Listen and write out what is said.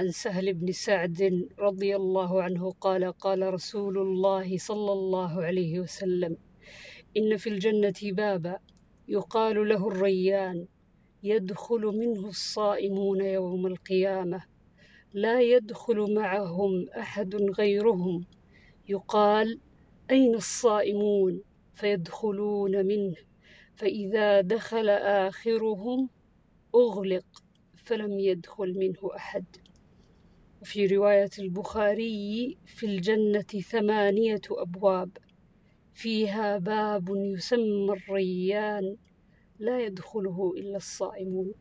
عن سهل بن سعد رضي الله عنه قال قال رسول الله صلى الله عليه وسلم إن في الجنة بابا يقال له الريان يدخل منه الصائمون يوم القيامة لا يدخل معهم أحد غيرهم يقال أين الصائمون؟ فيدخلون منه فإذا دخل آخرهم أغلق فلم يدخل منه أحد. وفي رواية البخاري في الجنة ثمانية أبواب. فيها باب يسمى الريان لا يدخله إلا الصائمون.